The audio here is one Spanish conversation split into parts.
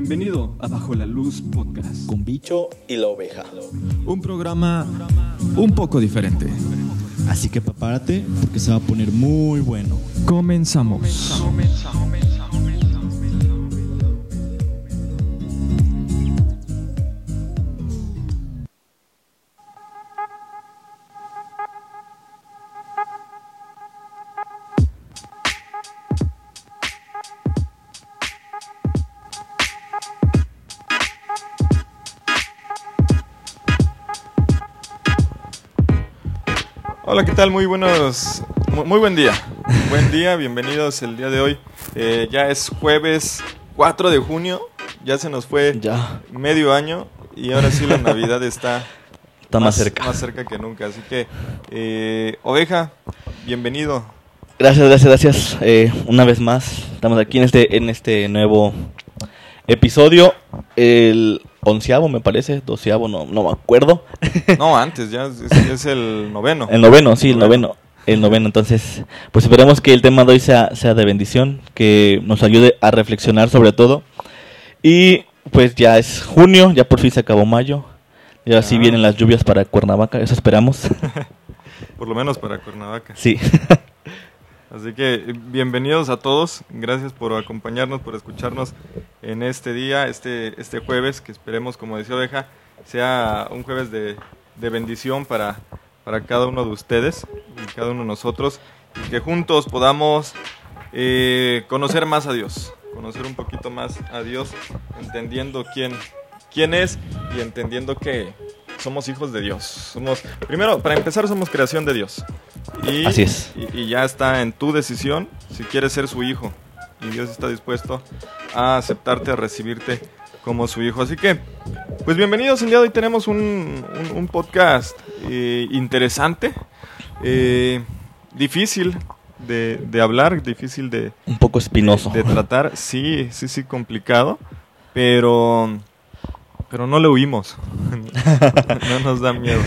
Bienvenido a Bajo la Luz Podcast. Con Bicho y la oveja. Un programa un poco diferente. Así que prepárate porque se va a poner muy bueno. Comenzamos. Tal? Muy buenos, mu- muy buen día. Buen día, bienvenidos el día de hoy. Eh, ya es jueves 4 de junio, ya se nos fue Ya, medio año y ahora sí la Navidad está está más, cerca. más cerca que nunca. Así que, eh, oveja, bienvenido. Gracias, gracias, gracias. Eh, una vez más, estamos aquí en este, en este nuevo episodio. El onceavo, me parece, doceavo, no, no me acuerdo. No, antes, ya es, es el noveno. El noveno, sí, el noveno. El noveno, entonces, pues esperemos que el tema de hoy sea, sea de bendición, que nos ayude a reflexionar sobre todo. Y pues ya es junio, ya por fin se acabó mayo. Y ahora sí Ya. vienen las lluvias para Cuernavaca, eso esperamos. Por lo menos para Cuernavaca. sí. Así que eh, bienvenidos a todos, gracias por acompañarnos, por escucharnos en este día, este, este jueves, que esperemos, como decía Oveja, sea un jueves de, de bendición para, para cada uno de ustedes y cada uno de nosotros, y que juntos podamos eh, conocer más a Dios, conocer un poquito más a Dios, entendiendo quién, quién es y entendiendo que somos hijos de Dios. Somos, primero, para empezar, somos creación de Dios. Y, Así es. Y, y ya está en tu decisión si quieres ser su hijo. Y Dios está dispuesto a aceptarte, a recibirte como su hijo. Así que, pues bienvenidos. El día de hoy tenemos un, un- un podcast eh, interesante, eh, difícil de, de hablar, difícil de, Un poco espinoso. de tratar. Sí, sí, sí, complicado. Pero, pero no le huimos. no nos da miedo.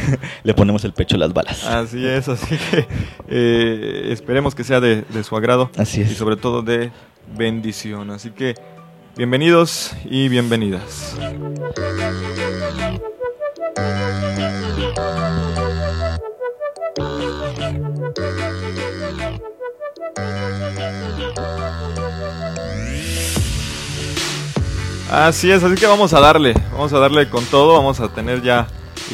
Le ponemos el pecho a las balas. Así es, así que eh, esperemos que sea de, de su agrado Así es. y sobre todo de bendición. Así que bienvenidos y bienvenidas. Así es, así que vamos a darle, vamos a darle con todo, vamos a tener ya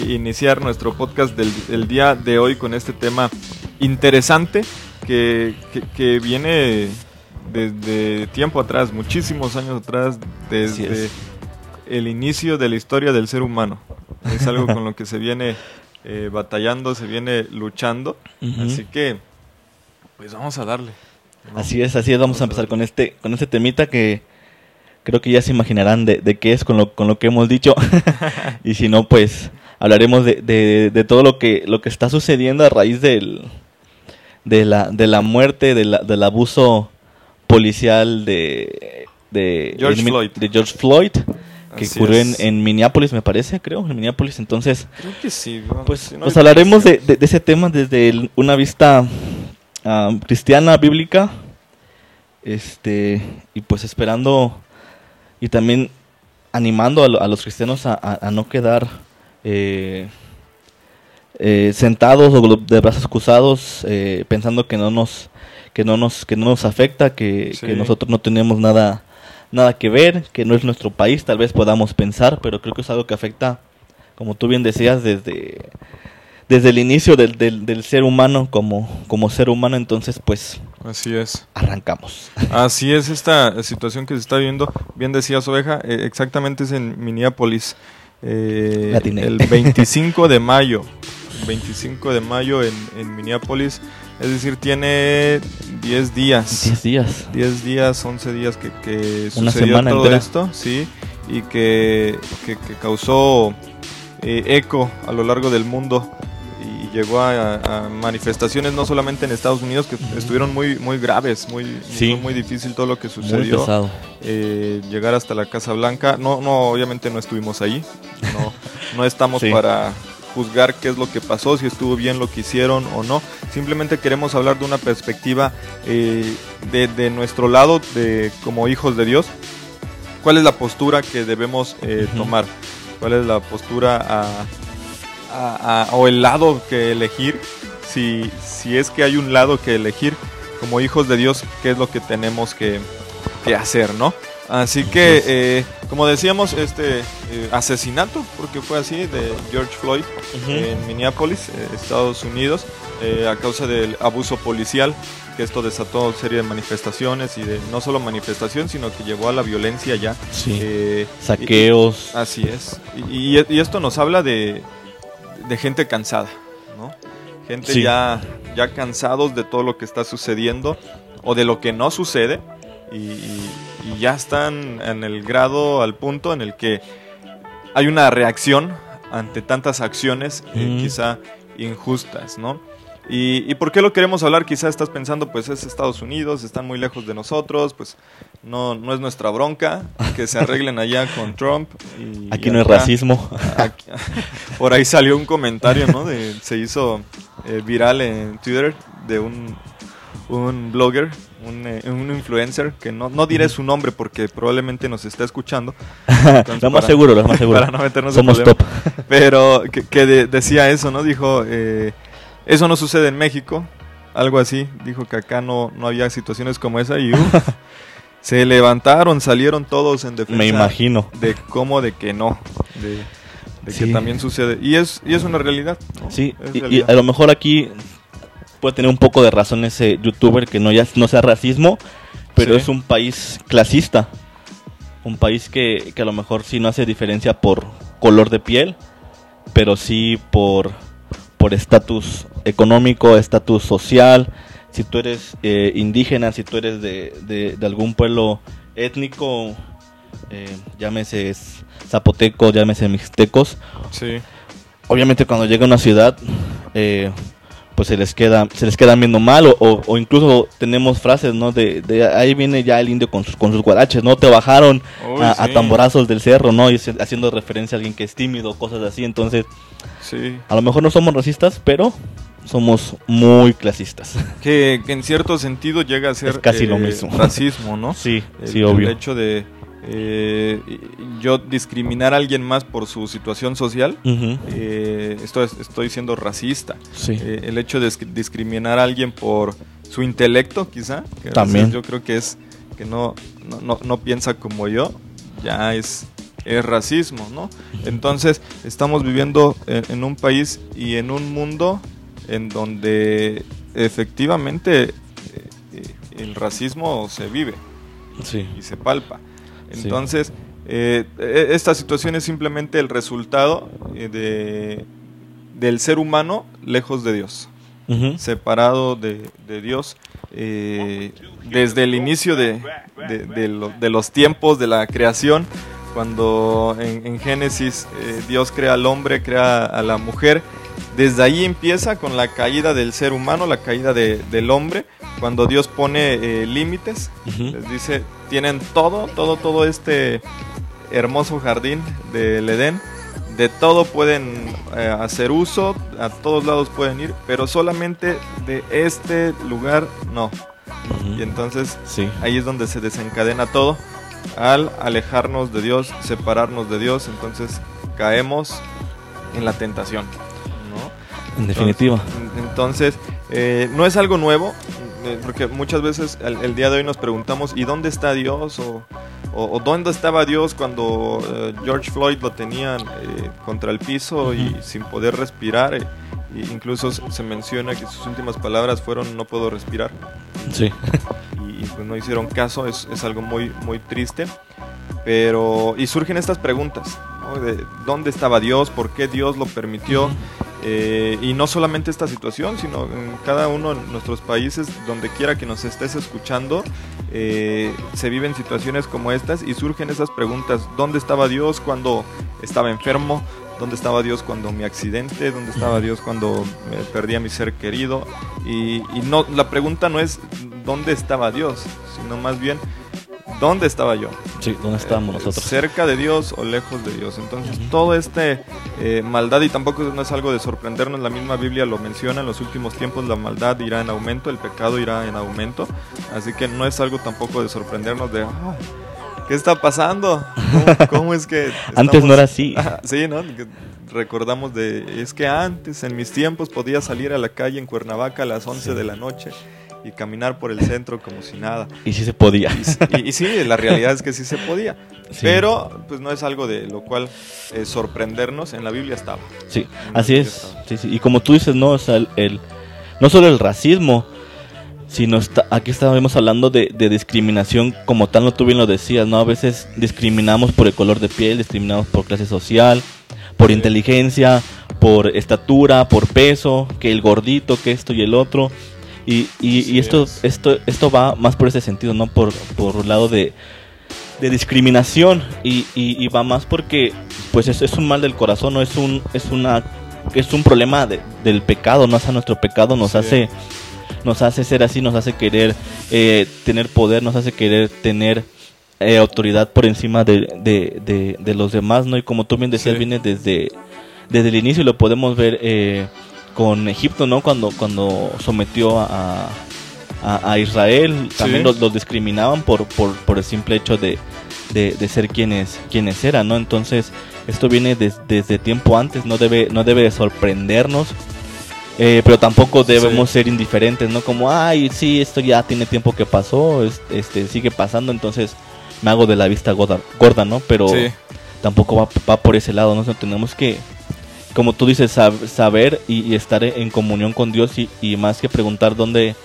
iniciar nuestro podcast del, del día de hoy con este tema interesante que, que- que viene desde tiempo atrás, muchísimos años atrás, desde es. el inicio de la historia del ser humano. Es algo con lo que se viene eh, batallando, se viene luchando, Ujú. así que pues vamos a darle. Así es, así es. Vamos a empezar con este, con este temita que creo que ya se imaginarán de, de qué es con lo, con lo que hemos dicho. y si no, pues hablaremos de, de, de todo lo que, lo que está sucediendo a raíz del, de, la, de la muerte, de la- del abuso policial de, de George Floyd. de George Floyd, que Así ocurrió en, en Minneapolis, me parece, creo, en Minneapolis. Entonces, Creo que sí. pues, Si no pues hablaremos de, ese tema desde el- una vista ah, cristiana, bíblica, este, y pues esperando y también animando a, a los cristianos a, a- a no quedar eh, eh, sentados o de brazos cruzados eh, pensando que no nos que no nos que no nos afecta que, Sí. que nosotros no tenemos nada nada que ver que no es nuestro país tal vez podamos pensar pero creo que es algo que afecta como tú bien decías desde desde el inicio del, del, del ser humano como como ser humano entonces pues Así es. arrancamos Así es esta situación que se está viendo. Bien decías, Oveja, eh, exactamente es en Minneapolis. eh, el 25 de mayo. 25 de mayo en, en Minneapolis. Es decir, tiene 10 días. 10 días 10 días, 11 días que, que sucedió todo entera. esto, sí, y que, que- que causó eh, eco a lo largo del mundo y llegó a, a manifestaciones no solamente en Estados Unidos que estuvieron muy muy graves, muy Sí. muy difícil todo lo que sucedió. eh, llegar hasta la Casa Blanca. No, no, obviamente no estuvimos ahí. No, no estamos Sí. para juzgar qué es lo que pasó, si estuvo bien lo que hicieron o no. Simplemente queremos hablar de una perspectiva eh, de, de nuestro lado, de como hijos de Dios, cuál es la postura que debemos eh, tomar, cuál es la postura a, a- a- o el lado que elegir, si, si es que hay un lado que elegir como hijos de Dios, qué es lo que tenemos que, que hacer, ¿no? Así que, eh, como decíamos, este eh, asesinato, porque fue así, de George Floyd Ujú. en Minneapolis, eh, Estados Unidos, eh, a causa del abuso policial, que esto desató serie de manifestaciones y de no solo manifestación, sino que llevó a la violencia ya. Sí. Saqueos. y- así es. Y, y- y esto nos habla de, de gente cansada, ¿no? Gente Sí. ya, ya cansados de todo lo que está sucediendo o de lo que no sucede y, y- y ya están en el grado, al punto en el que hay una reacción ante tantas acciones eh, Mm. quizá injustas, ¿no? Y, ¿Y por qué lo queremos hablar? Quizá estás pensando, pues es Estados Unidos, están muy lejos de nosotros, pues no, no es nuestra bronca, que se arreglen allá con Trump. y- Aquí y no es acá- racismo. Aquí- por ahí salió un comentario, ¿no? De- se hizo eh, viral en Twitter de un, un blogger, un, eh, un influencer, que no, no diré su nombre porque probablemente nos está escuchando. Entonces, lo más para- seguro, lo más seguro. Para no meternos en Somos problemas. top. Pero que, que de- decía eso, ¿no? Dijo, eh, eso no sucede en México, algo así. Dijo que acá no, no había situaciones como esa y uf, se levantaron, salieron todos en defensa Me imagino. de cómo, de que no, de, de que también sucede. Y es, y es una realidad. ¿no? Sí, y- a lo mejor aquí puede tener un poco de razón ese youtuber que no ya no sea racismo, pero Sí. es un país clasista. Un país que, que a lo mejor sí no hace diferencia por color de piel, pero sí por por estatus económico, estatus social. Si tú eres eh, indígena, si tú eres de, de- de algún pueblo étnico, eh, llámese zapotecos, llámese mixtecos, Sí, obviamente cuando llega a una ciudad eh, pues se les queda se les quedan viendo mal o, o- o incluso tenemos frases no de, de ahí viene ya el indio con sus con sus guaraches no te bajaron Uy, a, a sí. tamborazos del cerro no y se- haciendo referencia a alguien que es tímido cosas así entonces sí. a lo mejor no somos racistas pero somos muy clasistas Que, que en cierto sentido llega a ser Es casi lo eh, mismo. racismo, ¿no? sí El- sí obvio El hecho de eh, yo discriminar a alguien más por su situación social, eh, esto es- estoy siendo racista. sí Eh, el hecho de disc- discriminar a alguien por su intelecto, quizá, que También. yo creo que es que no, no, no, no piensa como yo, ya es, es racismo, ¿no? Entonces, estamos viviendo en, en un país y en un mundo en donde efectivamente eh, eh, el racismo se vive sí y se palpa. Sí. Entonces, eh, e- esta situación es simplemente el resultado de, del ser humano lejos de Dios, separado de, de Dios eh, desde el inicio de, de- de lo- de los tiempos de la creación. Cuando en, en Génesis eh, Dios crea al hombre, crea a la mujer, desde ahí empieza con la caída del ser humano, la caída de- del hombre, cuando Dios pone eh, límites, les dice, tienen todo, todo, todo este hermoso jardín del Edén. De todo pueden eh, hacer uso, a todos lados pueden ir, pero solamente de este lugar no. Y entonces sí ahí es donde se desencadena todo. Al alejarnos de Dios, separarnos de Dios, entonces caemos en la tentación. En definitiva Entonces, eh, no es algo nuevo, eh, porque muchas veces el, el día de hoy nos preguntamos, ¿y dónde está Dios? O, o- o dónde estaba Dios cuando eh, George Floyd lo tenían contra el piso y sin poder respirar. y incluso se menciona que sus últimas palabras fueron no puedo respirar sí y, y, pues no hicieron caso, es, es algo muy, muy triste. Pero, y surgen estas preguntas, ¿no? De dónde estaba Dios, por qué Dios lo permitió, Eh, y no solamente esta situación, sino en cada uno de nuestros países, donde quiera que nos estés escuchando, eh, se viven situaciones como estas y surgen esas preguntas, ¿dónde estaba Dios cuando estaba enfermo? ¿Dónde estaba Dios cuando mi accidente? ¿Dónde estaba Dios cuando me perdí a mi ser querido? Y, y no, la pregunta no es dónde estaba Dios, sino más bien dónde estaba yo. sí dónde estábamos Eh, nosotros Cerca de Dios o lejos de Dios. Entonces, Ujú. todo este eh, maldad, y tampoco no es algo de sorprendernos, la misma Biblia lo menciona, en los últimos tiempos la maldad irá en aumento, el pecado irá en aumento. Así que no es algo tampoco de sorprendernos de, "Ah, ¿qué está pasando? ¿Cómo, es que... Antes no era así. sí, ¿no? recordamos de, es que antes, en mis tiempos, podía salir a la calle en Cuernavaca a las 11 de la noche y caminar por el centro como si nada. Y sí se podía. Y, sí, la realidad es que sí se podía. Pero pues no es algo de lo cual eh, sorprendernos, en la Biblia estaba. Sí, así es. Y como tú dices, no, o sea, el, no solo el racismo, sino está, aquí estábamos hablando de, de, discriminación como tal, no tú bien lo decías, ¿no? A veces discriminamos por el color de piel, discriminamos por clase social, por inteligencia, por estatura, por peso, que el gordito, que esto y el otro. Y, y, esto, esto, esto va más por ese sentido, ¿no? Por, por un lado de, de discriminación. Y, y, va más porque pues es, es, un mal del corazón, no es un, es una es un problema de, del pecado, no hace nuestro pecado, nos hace nos hace ser así, nos hace querer eh, tener poder, nos hace querer tener eh, autoridad por encima de, de, de, los demás, ¿no? Y como tú bien decías, viene desde, desde el inicio y lo podemos ver eh, con Egipto, ¿no? Cuando, cuando sometió a, a, Israel, también los, discriminaban por, por, por, el simple hecho de, de, ser quienes, quienes eran, ¿no? Entonces, esto viene desde tiempo antes, no debe, no debe sorprendernos. Eh, pero tampoco debemos ser indiferentes, ¿no? Como, ay, sí, esto ya tiene tiempo que pasó, este, sigue pasando, entonces me hago de la vista gorda, gorda ¿no? Pero tampoco va, va, por ese lado, ¿no? tenemos que, como tú dices, saber y, estar en comunión con Dios y, más que preguntar dónde,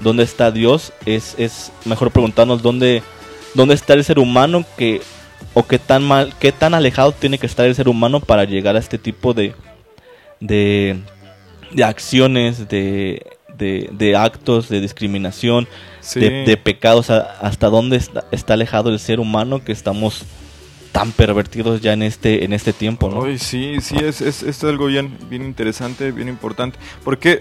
dónde está Dios, es, es mejor preguntarnos dónde, dónde está el ser humano que o qué tan mal, qué tan alejado tiene que estar el ser humano para llegar a este tipo de de, de acciones, de, de, actos de discriminación, de, pecados, hasta dónde está, está, alejado el ser humano que estamos tan pervertidos ya en este en este tiempo, ¿no? sí, sí, es, es, es, algo bien, bien interesante, bien importante. Porque,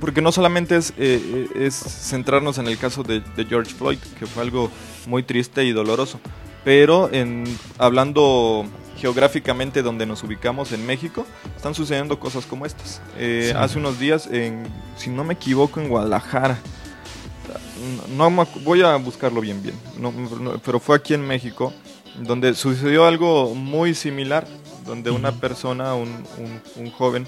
porque no solamente es, eh, es centrarnos en el caso de, de, George Floyd, que fue algo muy triste y doloroso, pero en hablando geográficamente donde nos ubicamos en México, están sucediendo cosas como estas. Eh, hace unos días, en, si no me equivoco, en Guadalajara, no, voy a buscarlo bien, bien, pero fue aquí en México, donde sucedió algo muy similar, donde una persona, un, un, joven,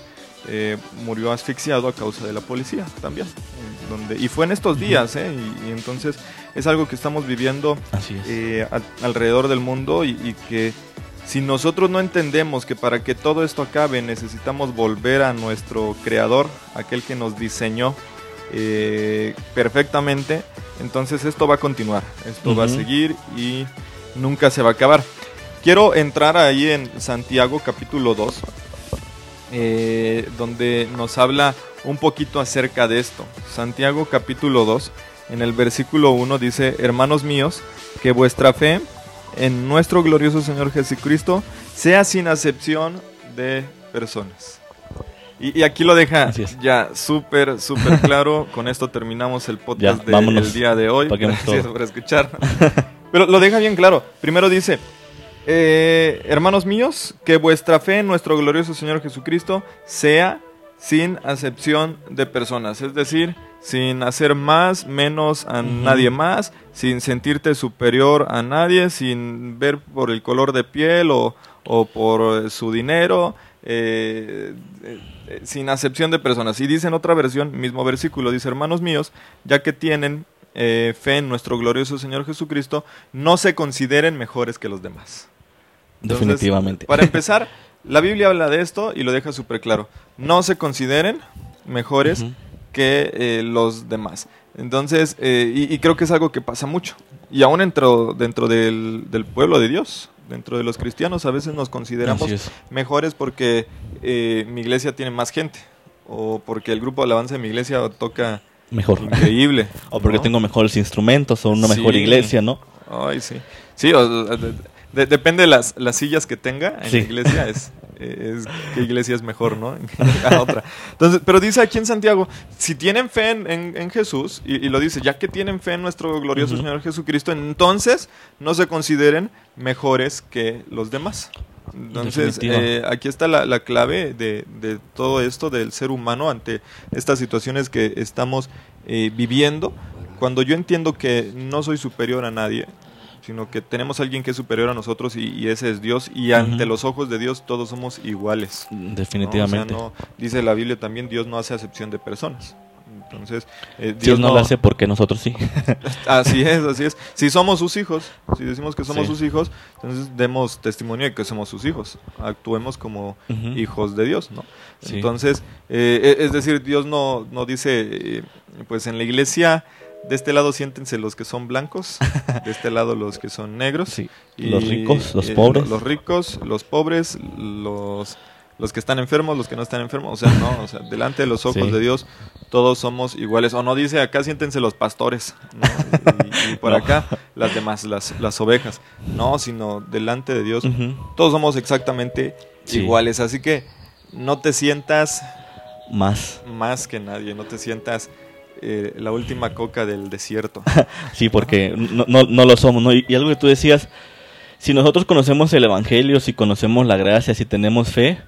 eh, murió asfixiado a causa de la policía también. Donde, y fue en estos días, ¿eh? y, entonces es algo que estamos viviendo eh, alrededor del mundo y, que si nosotros no entendemos que para que todo esto acabe necesitamos volver a nuestro creador, aquel que nos diseñó eh, perfectamente, entonces esto va a continuar, esto va a seguir y nunca se va a acabar. Quiero entrar ahí en Santiago capítulo 2, eh, donde nos habla un poquito acerca de esto. Santiago capítulo 2, en el versículo 1 dice, hermanos míos, que vuestra fe en nuestro glorioso Señor Jesucristo sea sin acepción de personas. Y, aquí lo deja ya súper, súper claro. Con esto terminamos el podcast del día de hoy. Gracias por escuchar. Pero lo deja bien claro. Primero dice, eh, hermanos míos, que vuestra fe en nuestro glorioso Señor Jesucristo sea sin acepción de personas. Es decir, sin hacer más, menos a nadie más, sin sentirte superior a nadie, sin ver por el color de piel o, por su dinero, eh, eh, sin acepción de personas. Y dice en otra versión, mismo versículo, dice, hermanos míos, ya que tienen eh, fe en nuestro glorioso Señor Jesucristo, no se consideren mejores que los demás. Definitivamente. Para empezar, la Biblia habla de esto y lo deja súper claro. No se consideren mejores que eh, los demás. Entonces, eh, y, creo que es algo que pasa mucho. Y aún dentro, dentro del, pueblo de Dios, dentro de los cristianos, a veces nos consideramos mejores porque eh, mi iglesia tiene más gente. O porque el grupo de alabanza de mi iglesia toca mejor. Increíble. o porque tengo mejores instrumentos o una mejor iglesia, ¿no? Ay, sí. Sí, depende de las, las sillas que tenga en la iglesia, es, es qué iglesia es mejor, ¿no? A otra. Entonces, pero dice aquí en Santiago, si tienen fe en, Jesús, y, lo dice, ya que tienen fe en nuestro glorioso Señor Jesucristo, entonces no se consideren mejores que los demás. Entonces, eh, aquí está la, clave de, todo esto del ser humano ante estas situaciones que estamos eh, viviendo. Cuando yo entiendo que no soy superior a nadie, sino que tenemos alguien que es superior a nosotros y, y ese es Dios y ante los ojos de Dios todos somos iguales. ¿no? Definitivamente. O sea, no- dice la Biblia también, Dios no hace acepción de personas. Entonces, eh, Si Dios no lo hace porque nosotros sí. Así es, así es. Si somos sus hijos, si decimos que somos Sí. sus hijos, entonces demos testimonio de que somos sus hijos. Actuemos como hijos de Dios, ¿no? Sí. Entonces, eh, e- es decir, Dios no, no dice, eh, pues en la iglesia, de este lado siéntense los que son blancos, de este lado los que son negros. Sí. y, Los ricos, los eh, pobres. Los ricos, los pobres, los, los que están enfermos, los que no están enfermos. O sea, no, o sea, delante de los ojos Sí. de Dios todos somos iguales. O no dice acá siéntense los pastores, ¿no? Y, y por No. acá las demás, las, las ovejas. No, sino delante de Dios todos somos exactamente Sí. iguales. Así que no te sientas Más. más que nadie, no te sientas eh, la última coca del desierto. Sí, porque no, no, no lo somos, ¿no? Y, y algo que tú decías, si nosotros conocemos el Evangelio, si conocemos la gracia, si tenemos fe,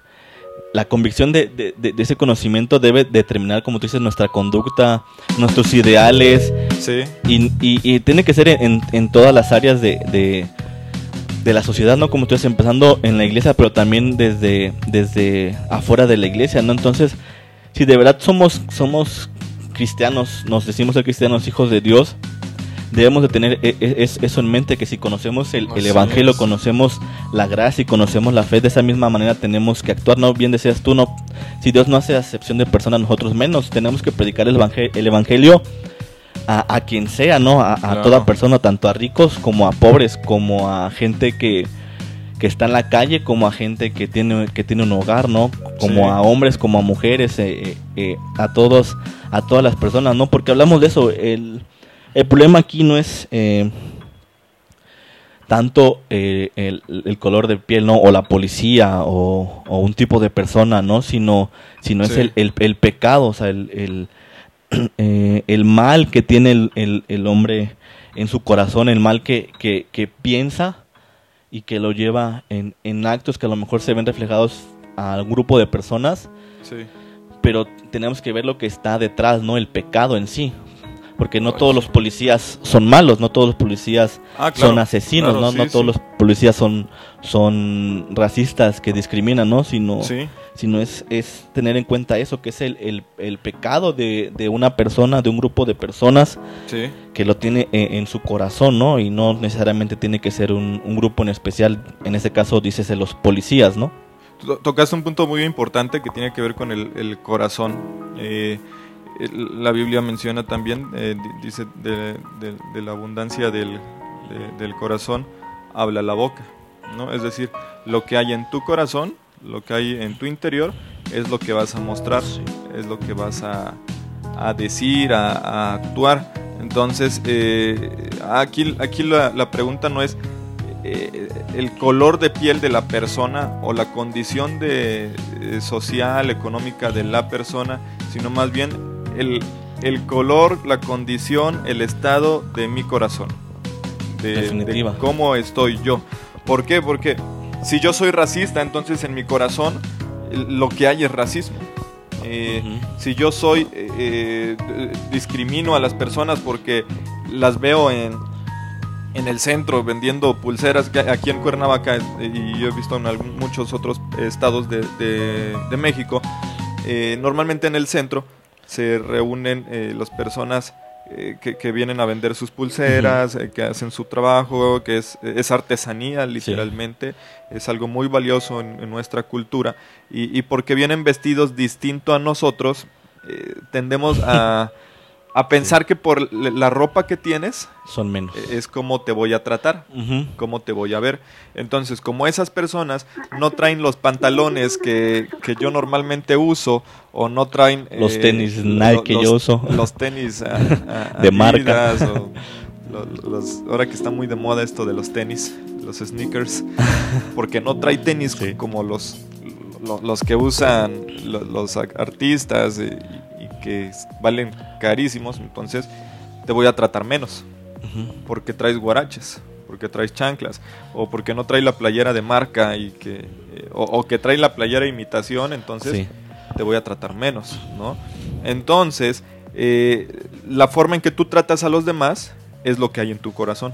la convicción de, de- de- de ese conocimiento debe determinar, como tú dices, nuestra conducta, nuestros ideales, Sí, y, y- y tiene que ser en, en todas las áreas de, de- de la sociedad, ¿no? Como tú dices, empezando en la iglesia, pero también desde, desde afuera de la iglesia, ¿no? Entonces, si de verdad somos, somos cristianos, nos decimos ser cristianos, hijos de Dios, debemos de tener e- e- es- eso en mente, que si conocemos el, el Evangelio, es. conocemos la gracia y conocemos la fe, de esa misma manera tenemos que actuar, no bien decías tú, no, si Dios no hace acepción de personas, nosotros menos, tenemos que predicar el, evangel- el Evangelio a, a quien sea, ¿no? A, a Claro. toda persona, tanto a ricos como a pobres, como a gente que, que está en la calle, como a gente que tiene, que tiene un hogar, ¿no? Como Sí. a hombres, como a mujeres, eh, eh, eh, a todos, a todas las personas, ¿no? Porque hablamos de eso, el, el problema aquí no es eh, tanto eh, el, el color de piel, ¿no? O la policía, o, o un tipo de persona, ¿no? Sino, sino es el, el, el pecado, o sea, el, el, eh, el mal que tiene el, hombre en su corazón, el mal que, que, que piensa y que lo lleva en, en actos que a lo mejor se ven reflejados a un grupo de personas, sí. pero tenemos que ver lo que está detrás, ¿no? El pecado en sí. Porque no Pues. todos los policías son malos, no todos los policías Ah, claro, son asesinos, claro, ¿no? sí, no todos sí. los policías son, son racistas que discriminan, ¿no? Sino, Sí, sino es, es tener en cuenta eso, que es el, el, el pecado de, de una persona, de un grupo de personas que lo tiene en, en su corazón, ¿no? Y no necesariamente tiene que ser un, un grupo en especial, en ese caso dices los policías, ¿no? To- Tocaste un punto muy importante que tiene que ver con el, el corazón. Eh, la Biblia menciona también, eh, di- dice, de, de- de la abundancia del, de- del corazón habla la boca. ¿no? Es decir, lo que hay en tu corazón, lo que hay en tu interior, es lo que vas a mostrar, es lo que vas a, a decir, a, a actuar. Entonces, eh, aquí, aquí la, la pregunta no es eh, el color de piel de la persona o la condición de, eh, social, económica de la persona, sino más bien el, el color, la condición, el estado de mi corazón. De, cómo estoy yo. ¿Por qué? Porque si yo soy racista, entonces en mi corazón lo que hay es racismo. Eh, si yo soy eh, eh, discrimino a las personas porque las veo en, en el centro vendiendo pulseras aquí en Cuernavaca eh, y yo he visto en algún- muchos otros estados de, de- de México normalmente en el centro se reúnen eh, las personas eh, que, que vienen a vender sus pulseras, eh, que hacen su trabajo, que es, es artesanía literalmente, es algo muy valioso en, en nuestra cultura. Y, y porque vienen vestidos distinto a nosotros, eh, tendemos a, a pensar que por la ropa que tienes Son menos. eh, es como te voy a tratar Ujú. cómo te voy a ver. Entonces, como esas personas no traen los pantalones que, que yo normalmente uso o no traen... Los eh, tenis lo- Nike que los- yo uso. Los tenis a- a- De marca. O los- ahora que está muy de moda esto de los tenis, los sneakers, porque no trae tenis Sí. como los, lo- los que usan lo- los artistas y que valen carísimos, entonces te voy a tratar menos porque traes guaraches, porque traes chanclas, o porque no traes la playera de marca y que eh, o, o que traes la playera imitación, entonces Sí. te voy a tratar menos, ¿no? Entonces, eh, la forma en que tú tratas a los demás es lo que hay en tu corazón.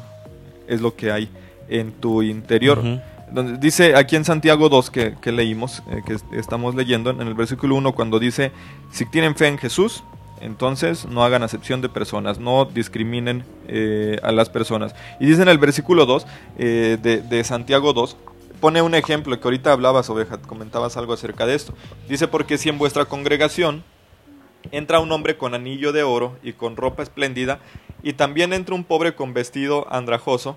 es lo que hay en tu interior. Donde dice aquí en Santiago 2 que, leímos, eh, que es- estamos leyendo en el versículo 1 cuando dice, si tienen fe en Jesús, entonces no hagan acepción de personas, no discriminen eh, a las personas. Y dice en el versículo 2 eh, de, de Santiago 2, pone un ejemplo que ahorita hablabas, oveja, comentabas algo acerca de esto. Dice, porque si en vuestra congregación entra un hombre con anillo de oro y con ropa espléndida, y también entra un pobre con vestido andrajoso,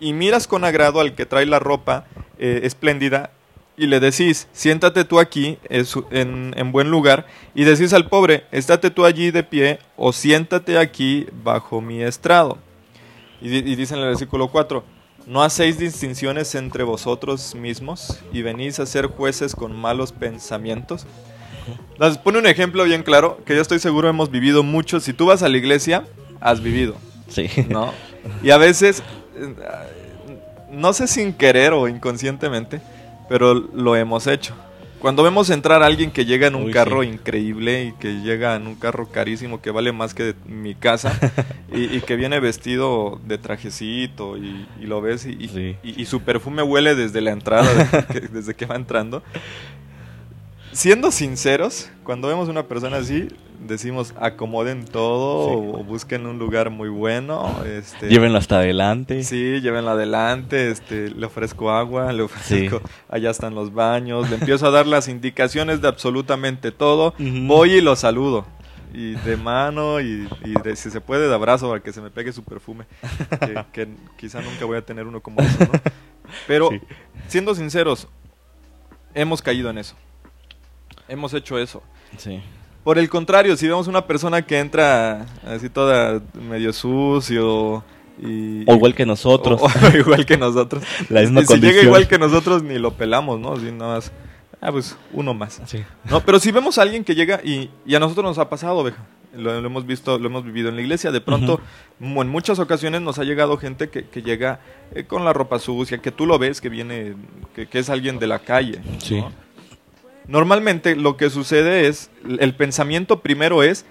y miras con agrado al que trae la ropa eh, espléndida, y le decís, siéntate tú aquí en, su- en- en buen lugar, y decís al pobre, estate tú allí de pie, o siéntate aquí bajo mi estrado. Y, y dice en el versículo 4, ¿no hacéis distinciones entre vosotros mismos y venís a ser jueces con malos pensamientos? Entonces, pone un ejemplo bien claro que yo estoy seguro hemos vivido mucho. Si tú vas a la iglesia, has vivido, Sí. ¿no? Y a veces, eh, no sé sin querer o inconscientemente, pero lo hemos hecho. Cuando vemos entrar a alguien que llega en un Uy, carro sí. increíble y que llega en un carro carísimo que vale más que mi casa y, y que viene vestido de trajecito y, y lo ves y, Sí. su perfume huele desde la entrada, de- que- desde que va entrando. Siendo sinceros, cuando vemos una persona así, decimos acomoden todo Sí. o busquen un lugar muy bueno. Este, Llévenlo hasta adelante. Sí, llévenlo adelante, este, le ofrezco agua, le ofrezco, Sí. allá están los baños, le empiezo a dar las indicaciones de absolutamente todo, voy y lo saludo, y de mano, y, y de- si se puede de abrazo para que se me pegue su perfume, que, que quizá nunca voy a tener uno como eso, ¿no? Pero, Sí. siendo sinceros, hemos caído en eso, hemos hecho eso. Sí. Por el contrario, si vemos una persona que entra así toda medio sucio y... O igual que nosotros. o- o igual que nosotros. La misma y si llega igual que nosotros ni lo pelamos, ¿no? Así nada más. Ah, pues uno más. Sí. No, pero si vemos a alguien que llega y, y a nosotros nos ha pasado, oveja. Lo, lo hemos visto, lo hemos vivido en la iglesia. De pronto, mu- en muchas ocasiones nos ha llegado gente que, que llega eh, con la ropa sucia, que tú lo ves que viene, que, que es alguien de la calle. ¿no? Normalmente lo que sucede es, el pensamiento primero es,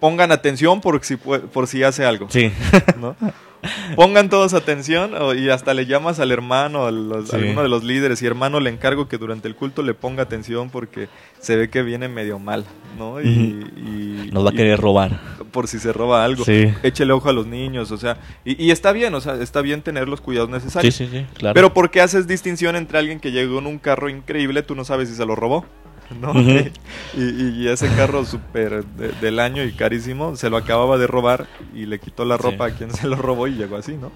pongan atención por si, por si hace algo. Sí. ¿no? Pongan todos atención o- y hasta le llamas al hermano, a, los- a Sí. alguno de los líderes y hermano le encargo que durante el culto le ponga atención porque se ve que viene medio mal, ¿no? Y, y- Nos va a y- querer robar. por si se roba algo. Sí. Échele ojo a los niños, o sea, y, y está bien, o sea, está bien tener los cuidados Sí, necesarios. sí, sí, claro. Pero ¿por qué haces distinción entre alguien que llegó en un carro increíble, tú no sabes si se lo robó? ¿no? Y, y ese carro súper de- del año y carísimo, se lo acababa de robar y le quitó la Sí. ropa a quien se lo robó y llegó así, ¿no?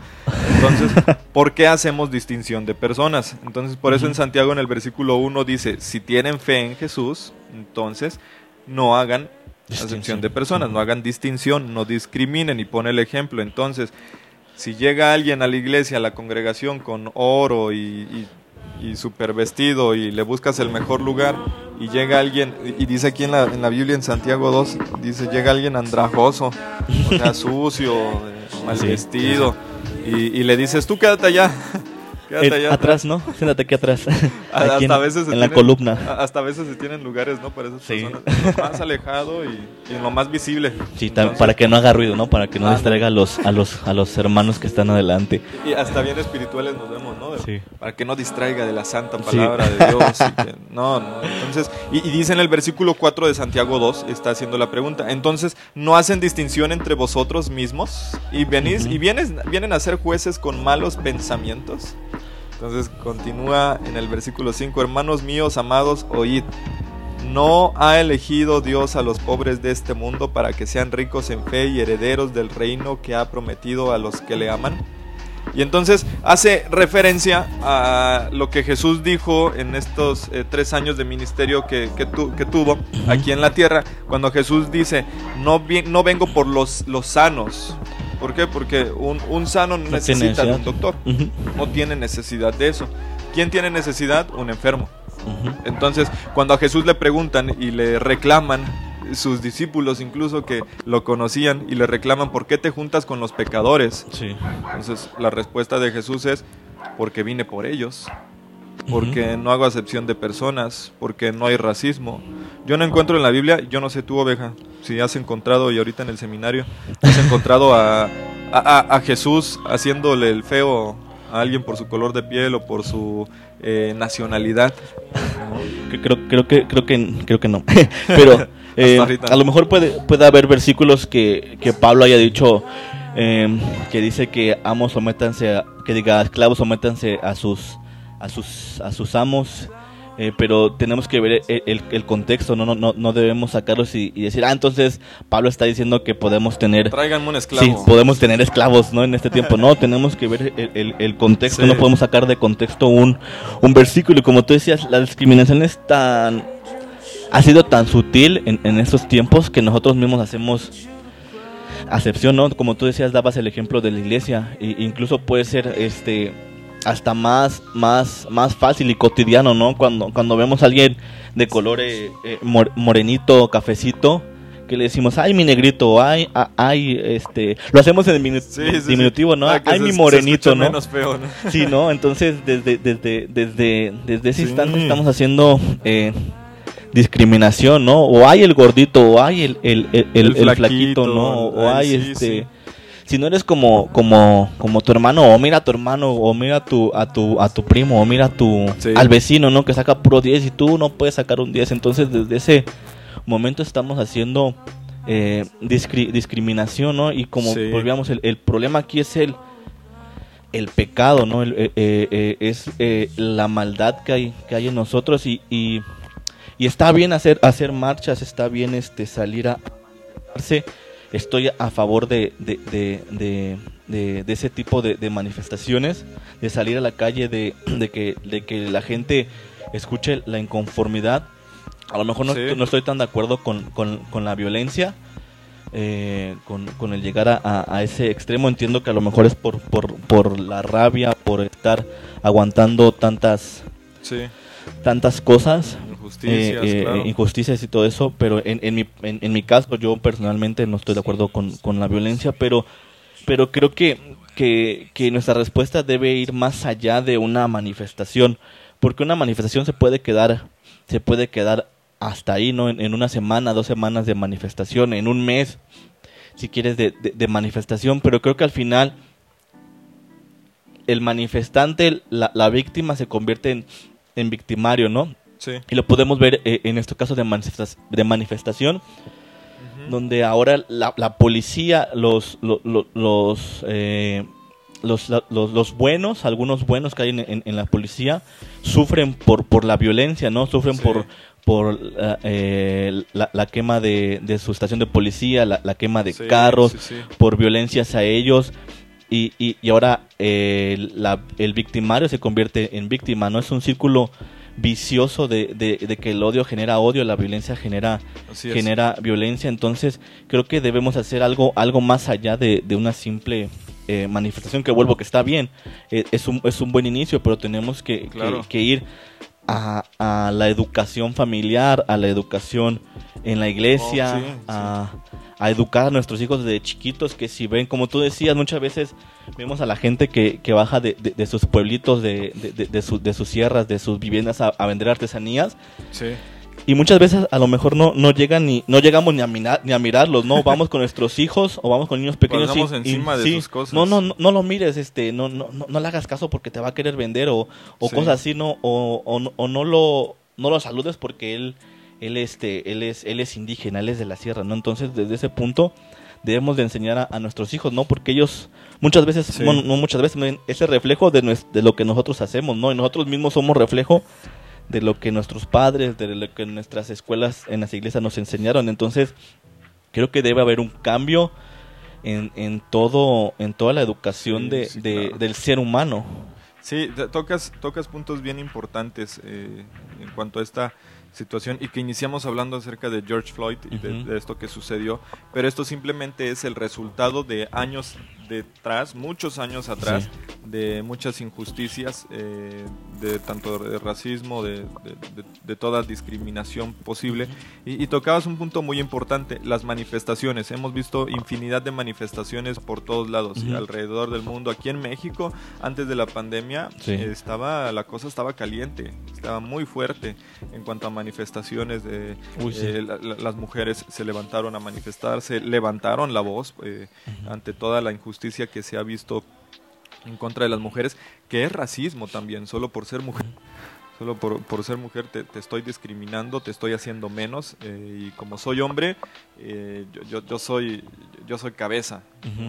Entonces, ¿por qué hacemos distinción de personas? Entonces, por eso en Santiago en el versículo 1 dice, si tienen fe en Jesús, entonces no hagan Distinción. acepción de personas, no hagan distinción, no discriminen y pone el ejemplo. Entonces, si llega alguien a la iglesia, a la congregación con oro y, y, y super vestido y le buscas el mejor lugar y llega alguien, y dice aquí en la, en la Biblia en Santiago 2, dice, llega alguien andrajoso, o sea, sucio, eh, mal Sí. vestido, y, y le dices, tú quédate allá, quédate Eh, allá atrás, ¿no? Siéntate aquí atrás. Aquí en, a veces en la tienen- columna. Hasta a veces se tienen lugares, ¿no? Para esas Sí. personas. Lo más alejado y, y en lo más visible. Sí, Entonces, para que no haga ruido, ¿no? Para que no Ah, distraiga a los, a los, a los hermanos que están adelante. Y hasta bien espirituales nos vemos, ¿no? De- Sí. Para que no distraiga de la santa Sí. palabra de Dios. y que- no, no. Entonces, y, y dice en el versículo 4 de Santiago 2, está haciendo la pregunta. Entonces, ¿no hacen distinción entre vosotros mismos? ¿Y, venís, y vienes, vienen a ser jueces con malos pensamientos? Entonces, continúa en el versículo 5, hermanos míos, amados, oíd. No ha elegido Dios a los pobres de este mundo para que sean ricos en fe y herederos del reino que ha prometido a los que le aman. Y entonces hace referencia a lo que Jesús dijo en estos eh, tres años de ministerio que, que tu- que tuvo aquí en la tierra, cuando Jesús dice, no, vi- no vengo por los, los sanos. ¿Por qué? Porque un, un sano no necesita de un doctor, no tiene necesidad de eso. ¿Quién tiene necesidad? Un enfermo. Entonces, cuando a Jesús le preguntan y le reclaman, sus discípulos incluso que lo conocían y le reclaman, ¿por qué te juntas con los pecadores? Sí. Entonces, la respuesta de Jesús es, porque vine por ellos, porque no hago acepción de personas, porque no hay racismo. Yo no encuentro en la Biblia, yo no sé tú, oveja, si has encontrado, y ahorita en el seminario, has encontrado a, a, a Jesús haciéndole el feo a alguien por su color de piel o por su eh, nacionalidad. Creo, creo que creo que creo que no. Pero eh, a lo mejor puede puede haber versículos que, que Pablo haya dicho eh, que dice que amos sométanse a, que diga esclavos sométanse a sus a sus a sus amos eh, pero tenemos que ver el, el, contexto, ¿no? No, no, no debemos sacarlos y, decir, ah, entonces Pablo está diciendo que podemos tener... Un esclavo. Sí, podemos tener esclavos, ¿no? En este tiempo, no, tenemos que ver el, el contexto, no podemos sacar de contexto un, un versículo. Y como tú decías, la discriminación es tan... ha sido tan sutil en, en estos tiempos que nosotros mismos hacemos acepción, ¿no? Como tú decías, dabas el ejemplo de la iglesia, e incluso puede ser este hasta más, más, más fácil y cotidiano, ¿no? Cuando, cuando vemos a alguien de color eh, eh, morenito, cafecito, que le decimos, ay, mi negrito, ay, ay, este, lo hacemos en diminutivo, ¿no? Ah, ay, mi morenito, ¿no? Menos feo, ¿no? Sí, ¿no? Entonces, desde, desde, desde, desde ese instante estamos haciendo eh, discriminación, ¿no? O hay el gordito, o hay el, el, el, el, flaquito, ¿no? O hay este si no eres como como como tu hermano o mira a tu hermano o mira a tu a tu a tu primo o mira a tu al vecino no que saca puro 10 y tú no puedes sacar un 10 entonces desde ese momento estamos haciendo eh, discriminación no y como volvíamos el, problema aquí es el el pecado no eh, eh, es la maldad que hay que hay en nosotros y, y, y está bien hacer hacer marchas está bien este salir a estoy a favor de, de, ese tipo de, manifestaciones, de salir a la calle, de, que, de que la gente escuche la inconformidad. A lo mejor no, estoy tan de acuerdo con, con, la violencia, eh, con, con, el llegar a, a, ese extremo. Entiendo que a lo mejor es por, por, por la rabia, por estar aguantando tantas, tantas cosas, injusticias, eh, eh, injusticias y todo eso, pero en, en, mi, en, mi caso yo personalmente no estoy de acuerdo con, con la violencia, pero, pero creo que, que, que, nuestra respuesta debe ir más allá de una manifestación, porque una manifestación se puede quedar, se puede quedar hasta ahí, ¿no? En, una semana, dos semanas de manifestación, en un mes, si quieres, de, de, manifestación, pero creo que al final el manifestante, la, la víctima se convierte en, en victimario, ¿no? Y lo podemos ver eh, en este caso de, de manifestación, donde ahora la, policía, los, eh, los, los, los, buenos, algunos buenos que hay en, la policía, sufren por, por la violencia, ¿no? Sufren por por eh, la, quema de, de, su estación de policía, la, quema de carros, por violencias a ellos. Y, y, y ahora el victimario se convierte en víctima, ¿no? Es un círculo vicioso de, de, que el odio genera odio, la violencia genera, genera violencia. Entonces creo que debemos hacer algo, algo más allá de, de una simple eh, manifestación que vuelvo que está bien. Eh, es, un, es un buen inicio, pero tenemos que, que, ir a, a, la educación familiar, a la educación en la iglesia, oh, a a educar a nuestros hijos desde chiquitos, que si ven, como tú decías, muchas veces vemos a la gente que, que baja de, de, sus pueblitos, de, de, de, sus sierras, de sus viviendas a, vender artesanías. Sí. Y muchas veces a lo mejor no, no llegan ni, no llegamos ni a, mirar, ni a mirarlos, ¿no? Vamos con nuestros hijos o vamos con niños pequeños. y, encima de sus cosas. No, no, no, lo mires, este, no, no, no, le hagas caso porque te va a querer vender o, o cosas así, ¿no? O, o, o no lo, no lo saludes porque él él este él es él es indígena él es de la sierra no entonces desde ese punto debemos de enseñar a, nuestros hijos no porque ellos muchas veces no, muchas veces ese reflejo de, de lo que nosotros hacemos no y nosotros mismos somos reflejo de lo que nuestros padres de lo que nuestras escuelas en las iglesias nos enseñaron. Entonces creo que debe haber un cambio en, en todo en toda la educación de, del ser humano. Sí tocas tocas puntos bien importantes eh, en cuanto a esta situación y que iniciamos hablando acerca de George Floyd y de, esto que sucedió, pero esto simplemente es el resultado de años detrás, muchos años atrás, de muchas injusticias, eh, de tanto de racismo, de, de, toda discriminación posible. Y, tocabas un punto muy importante, las manifestaciones. Hemos visto infinidad de manifestaciones por todos lados, alrededor del mundo. Aquí en México, antes de la pandemia, estaba la cosa estaba caliente, estaba muy fuerte en cuanto a manifestaciones. De, eh, las mujeres se levantaron a manifestarse, levantaron la voz eh, ante toda la injusticia que se ha visto en contra de las mujeres, que es racismo también, solo por ser mujer. Solo por, por ser mujer te, te, estoy discriminando, te estoy haciendo menos eh, y como soy hombre, eh, yo, yo, yo, soy, yo soy cabeza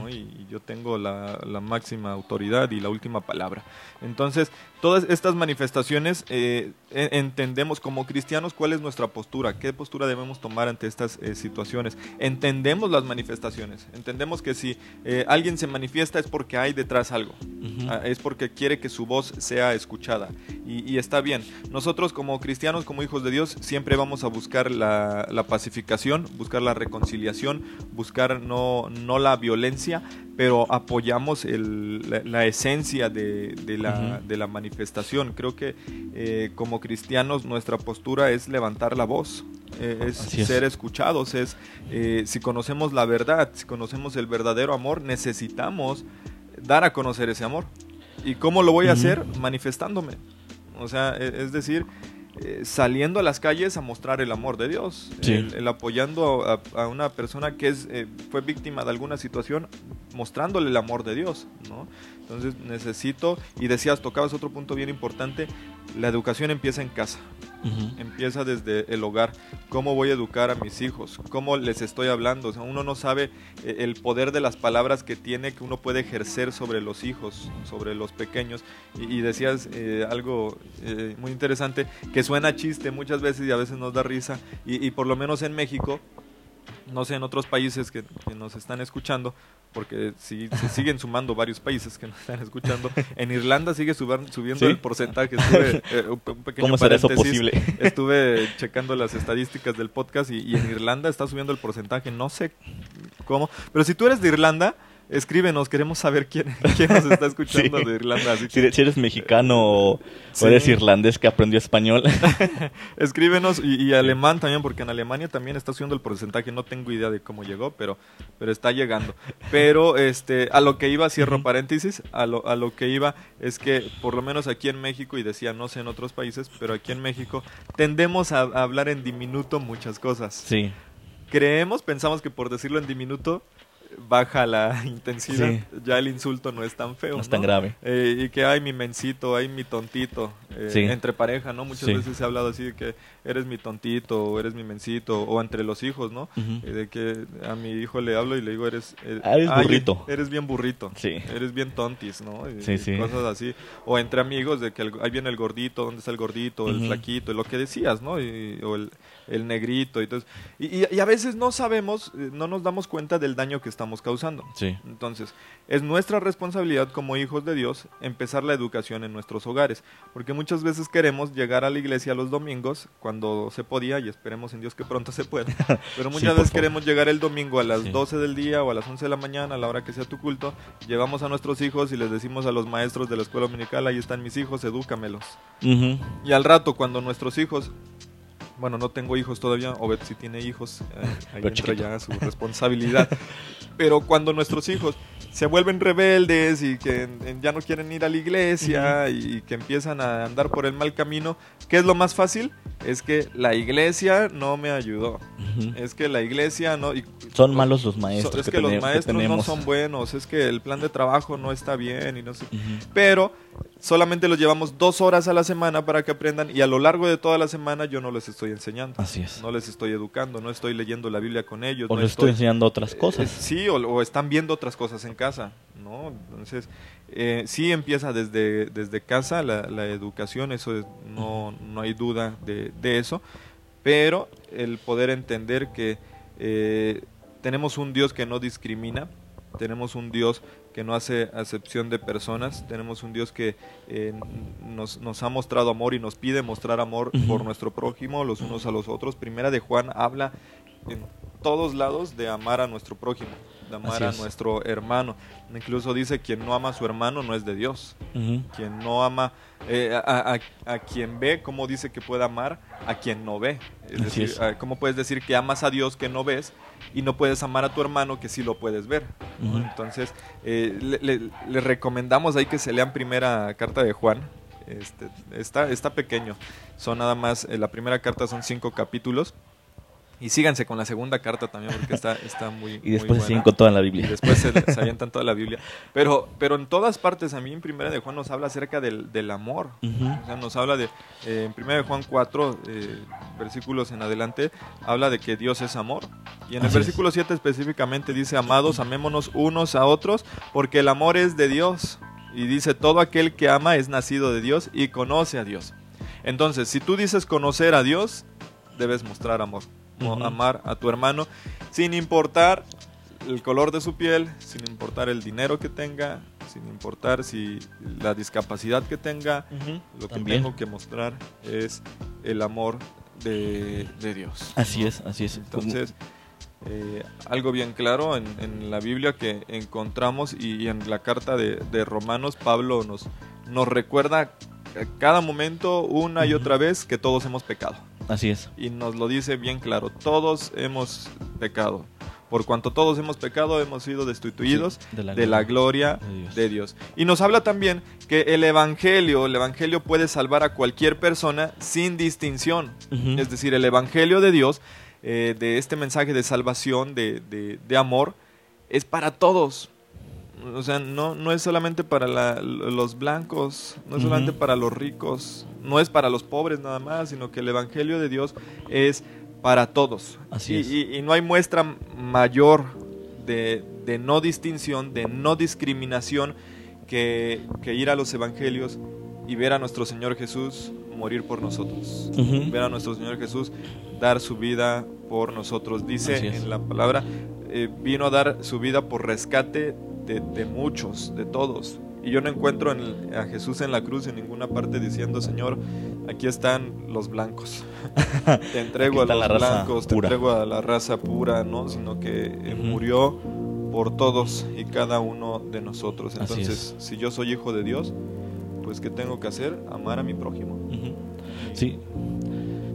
y, yo tengo la, la, máxima autoridad y la última palabra. Entonces, todas estas manifestaciones eh, entendemos como cristianos cuál es nuestra postura, qué postura debemos tomar ante estas eh, situaciones. Entendemos las manifestaciones, entendemos que si eh, alguien se manifiesta es porque hay detrás algo, ah, es porque quiere que su voz sea escuchada y, está bien. Nosotros como cristianos, como hijos de Dios, siempre vamos a buscar la, la pacificación, buscar la reconciliación, buscar no, no la violencia, pero apoyamos la, esencia de, la, manifestación. Creo que eh, como cristianos nuestra postura es levantar la voz, eh, es ser escuchados, es eh, si conocemos la verdad, si conocemos el verdadero amor, necesitamos dar a conocer ese amor. ¿Y cómo lo voy a hacer? Manifestándome. O sea, e, es decir, eh, saliendo a las calles a mostrar el amor de Dios, el, apoyando a, una persona que es, eh, fue víctima de alguna situación, mostrándole el amor de Dios, ¿no? Entonces necesito, y decías, tocabas otro punto bien importante, la educación empieza en casa, empieza desde el hogar. ¿Cómo voy a educar a mis hijos? ¿Cómo les estoy hablando? O sea, uno no sabe eh, el poder de las palabras que tiene, que uno puede ejercer sobre los hijos, sobre los pequeños. Y, decías eh, algo eh, muy interesante, que suena chiste muchas veces y a veces nos da risa. y, y por lo menos en México, no sé, en otros países que, nos están escuchando, porque si, se siguen sumando varios países que nos están escuchando. En Irlanda sigue subiendo el porcentaje. Estuve, eh, un pequeño ¿Cómo será eso posible? Estuve checando las estadísticas del podcast y, y en Irlanda está subiendo el porcentaje. No sé cómo. Pero si tú eres de Irlanda escríbenos, queremos saber quién, quién nos está escuchando de Irlanda. si, eres mexicano o eres irlandés que aprendió español. escríbenos y, alemán también, porque en Alemania también está subiendo el porcentaje. No tengo idea de cómo llegó, pero, pero está llegando. Pero este, a lo que iba, cierro paréntesis, a lo, a lo que iba es que por lo menos aquí en México, y decía no sé en otros países, pero aquí en México tendemos a, a hablar en diminuto muchas cosas. Sí. Creemos, pensamos que por decirlo en diminuto baja la intensidad, ya el insulto no es tan feo. No es tan grave. Eh, y que hay mi mencito, hay mi tontito, eh, entre pareja, ¿no? Muchas veces se ha hablado así de que eres mi tontito o eres mi mencito, o entre los hijos, ¿no? Eh, de que a mi hijo le hablo y le digo, eres... Ah, eres burrito. Eres bien burrito. Sí. Eres bien tontis, ¿no? Cosas así. O entre amigos, de que ahí viene el gordito, ¿dónde está el gordito? El flaquito, lo que decías, ¿no? Y, o el, el negrito. Y, entonces, y, y, a veces no sabemos, no nos damos cuenta del daño que estamos causando. Sí. Entonces, es nuestra responsabilidad como hijos de Dios empezar la educación en nuestros hogares. Porque muchas veces queremos llegar a la iglesia los domingos cuando se podía y esperemos en Dios que pronto se pueda. Pero muchas veces queremos llegar el domingo a las 12 del día o a las 11 de la mañana, a la hora que sea tu culto, llevamos a nuestros hijos y les decimos a los maestros de la escuela dominical, ahí están mis hijos, edúcamelos. Y al rato, cuando nuestros hijos bueno, no tengo hijos todavía, Obed si tiene hijos, eh, ahí entra ya su responsabilidad. Pero cuando nuestros hijos se vuelven rebeldes y que ya no quieren ir a la iglesia y que empiezan a andar por el mal camino, ¿qué es lo más fácil? Es que la iglesia no me ayudó. Es que la iglesia no... son malos los maestros. es que, los maestros no son buenos, es que el plan de trabajo no está bien y no sé. Pero solamente los llevamos dos horas a la semana para que aprendan y a lo largo de toda la semana yo no les estoy enseñando. Así es. No les estoy educando, no estoy leyendo la Biblia con ellos. O les estoy, enseñando otras cosas. Eh, sí, o, están viendo otras cosas en casa, ¿no? Entonces, eh, sí empieza desde, desde casa la, educación, eso no, no hay duda de, de, eso, pero el poder entender que eh, tenemos un Dios que no discrimina, tenemos un Dios que no hace acepción de personas. Tenemos un Dios que eh, nos, nos, ha mostrado amor y nos pide mostrar amor por nuestro prójimo, los unos a los otros. Primera de Juan habla en todos lados de amar a nuestro prójimo, de amar a es. nuestro hermano. Incluso dice, quien no ama a su hermano no es de Dios. Quien no ama, eh, a, a- a quien ve, ¿cómo dice que puede amar? A quien no ve. Es Así decir, es. ¿cómo puedes decir que amas a Dios que no ves y no puedes amar a tu hermano que sí lo puedes ver? Entonces, eh, le, le- le recomendamos ahí que se lean primera carta de Juan. Este, está, está pequeño. Son nada más, eh, la primera carta son cinco capítulos. Y síganse con la segunda carta también porque está, está muy Y después muy siguen buena. con toda la Y Biblia. después se, se avientan toda la Biblia. Pero, pero en todas partes, a mí en Primera de Juan nos habla acerca del, del amor. Ujú. O sea, nos habla de, eh, en Primera de Juan 4, eh, versículos en adelante, habla de que Dios es amor. Y en el Así es. versículo 7 específicamente dice, amados, amémonos unos a otros, porque el amor es de Dios. Y dice, todo aquel que ama es nacido de Dios y conoce a Dios. Entonces, si tú dices conocer a Dios, debes mostrar amor. Amar a tu hermano, sin importar el color de su piel, sin importar el dinero que tenga, sin importar si la discapacidad que tenga, lo que También. tengo que mostrar es el amor de, de Dios. Así ¿no? es, así es. Entonces, eh, algo bien claro en, en la Biblia que encontramos y, y en la carta de, de Romanos, Pablo nos, nos recuerda cada momento, una y otra vez, que todos hemos pecado. Así es. Y nos lo dice bien claro, todos hemos pecado. Por cuanto todos hemos pecado, hemos sido destituidos Sí, de la de la gloria de Dios. de Dios. Y nos habla también que el Evangelio, el Evangelio puede salvar a cualquier persona sin distinción. Es decir, el Evangelio de Dios, eh, de este mensaje de salvación, de, de- de amor, es para todos. O sea, no, no es solamente para la- los blancos, no es solamente para los ricos, no es para los pobres nada más, sino que el Evangelio de Dios es para todos. Así y, es. y- y no hay muestra mayor de, de no distinción, de no discriminación, que, que ir a los Evangelios y ver a nuestro Señor Jesús morir por nosotros. Ver a nuestro Señor Jesús dar su vida por nosotros. Dice en la palabra, eh, vino a dar su vida por rescate de, de muchos, de todos. Y yo no encuentro en el- a Jesús en la cruz en ninguna parte diciendo, Señor, aquí están los blancos. te entrego a los la raza blancos, te pura. entrego a la raza pura, ¿no? Sino que eh, murió por todos y cada uno de nosotros. Entonces, si yo soy hijo de Dios, pues ¿qué tengo que hacer? Amar a mi prójimo. Sí,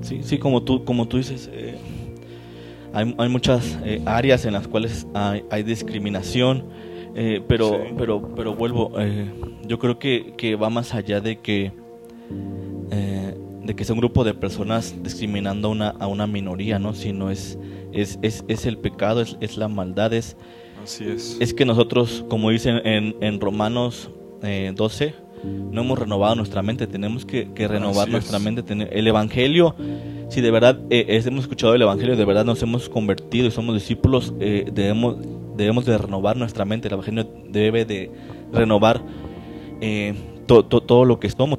sí, sí, como tú, como tú dices, eh, hay, hay muchas eh, áreas en las cuales hay, hay discriminación, eh, pero, Sí. pero, pero vuelvo, eh, yo creo que, que va más allá de que, eh, de que sea un grupo de personas discriminando a una, a una minoría, ¿no? Sino es, es, es, es el pecado, es, es la maldad, es, Así es. es que nosotros, como dicen en, en Romanos eh, 12, no hemos renovado nuestra mente, tenemos que, que renovar Así nuestra es. mente. El Evangelio, si de verdad eh, hemos escuchado el Evangelio, de verdad nos hemos convertido y somos discípulos, eh, debemos, debemos de renovar nuestra mente. El Evangelio debe de renovar eh, to- to- todo lo que somos.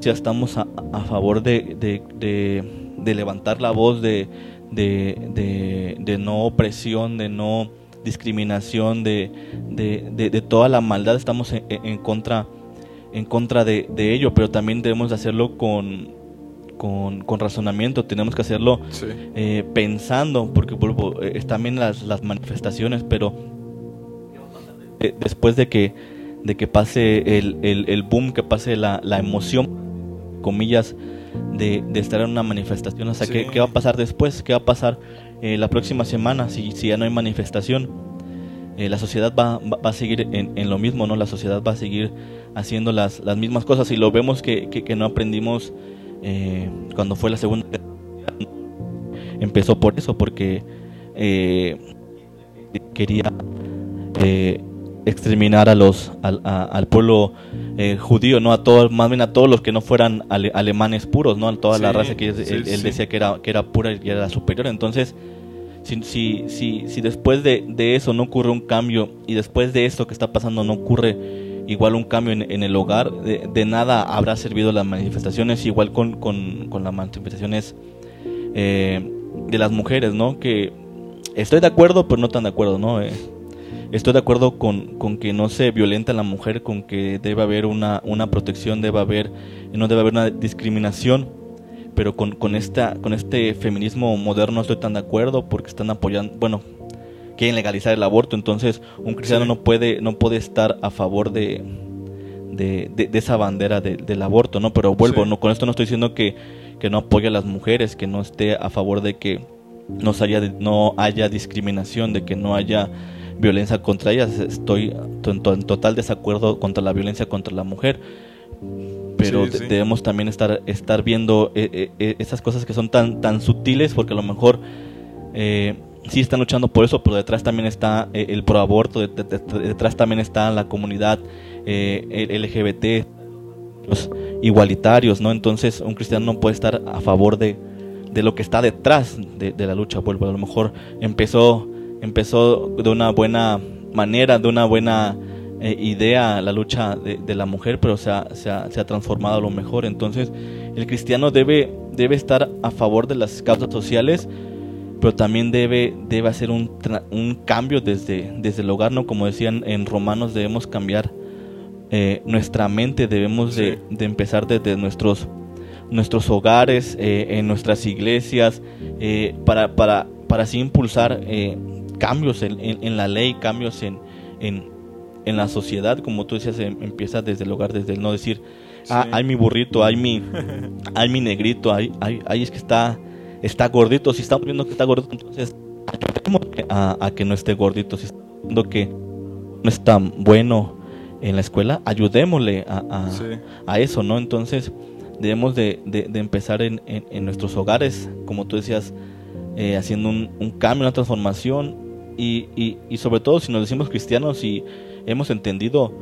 Ya estamos a, favor de, de- de- levantar la voz, de, de, no opresión, de no discriminación, de, toda la maldad. Estamos en, en- contra, en contra de, ello, pero también debemos de hacerlo con, con, con razonamiento. Tenemos que hacerlo Sí. eh, pensando, porque vuelvo, eh, también las, las manifestaciones, pero eh, después de que, de que pase el, el, el boom, que pase la, la emoción, comillas, de, de estar en una manifestación, o sea, ¿qué, Sí. qué va a pasar después? ¿Qué va a pasar eh, la próxima semana si, si ya no hay manifestación? Eh, la sociedad va, va, va a seguir en, en lo mismo, ¿no? La sociedad va a seguir haciendo las, las mismas cosas y lo vemos que, que, que no aprendimos eh, cuando fue la segunda empezó por eso, porque eh, quería eh, exterminar a los al, a- al pueblo eh, judío, no a todos, más bien a todos los que no fueran ale- alemanes puros, no a toda la raza que él, sí, él- él sí. decía que era que era pura y era superior. Entonces, si, si, si, si después de, de eso no ocurre un cambio y después de esto que está pasando no ocurre igual un cambio en, el hogar, de, nada habrá servido las manifestaciones, igual con, con, con las manifestaciones eh, de las mujeres, ¿no? Que estoy de acuerdo, pero no tan de acuerdo, ¿no? Eh, estoy de acuerdo con, con que no se violenta a la mujer, con que debe haber una, una protección, debe haber, no debe haber una discriminación, pero con, con, esta, con este feminismo moderno no estoy tan de acuerdo porque están apoyando, bueno, quieren legalizar el aborto. Entonces, un cristiano no puede no puede estar a favor de, de, de, esa bandera del aborto, ¿no? Pero vuelvo, no con esto no estoy diciendo que, que no apoye a las mujeres, que no esté a favor de que no haya, no haya discriminación, de que no haya violencia contra ellas. Estoy en, total desacuerdo contra la violencia contra la mujer. Pero debemos también estar, estar viendo eh, eh, eh, esas cosas que son tan, tan sutiles, porque a lo mejor eh, sí están luchando por eso, pero detrás también está el proaborto, detrás también está la comunidad LGBT, los igualitarios, ¿no? Entonces un cristiano no puede estar a favor de, de lo que está detrás de, la lucha. Vuelvo, a lo mejor empezó, empezó de una buena manera, de una buena eh, idea la lucha de, la mujer, pero se ha, se, ha, se ha, transformado a lo mejor. Entonces, el cristiano debe, debe estar a favor de las causas sociales, pero también debe, debe hacer un, un cambio desde, desde el hogar, ¿no? Como decían en Romanos, debemos cambiar eh, nuestra mente, debemos de, de empezar desde nuestros nuestros hogares, eh, en nuestras iglesias, eh, para, para, para así impulsar cambios en, en, la ley, cambios en, en, en, la sociedad, como tú decías, em, empieza desde el hogar, desde el no decir, ah, hay mi burrito, hay mi, hay mi negrito, hay, hay, es que está, está gordito, si estamos viendo que está gordito, entonces a, a que no esté gordito, si estamos viendo que no está bueno en la escuela, ayudémosle a, a, a eso, ¿no? Entonces, debemos de, de, empezar en, en, nuestros hogares, como tú decías, eh, haciendo un, un, cambio, una transformación y, y, y, sobre todo si nos decimos cristianos y hemos entendido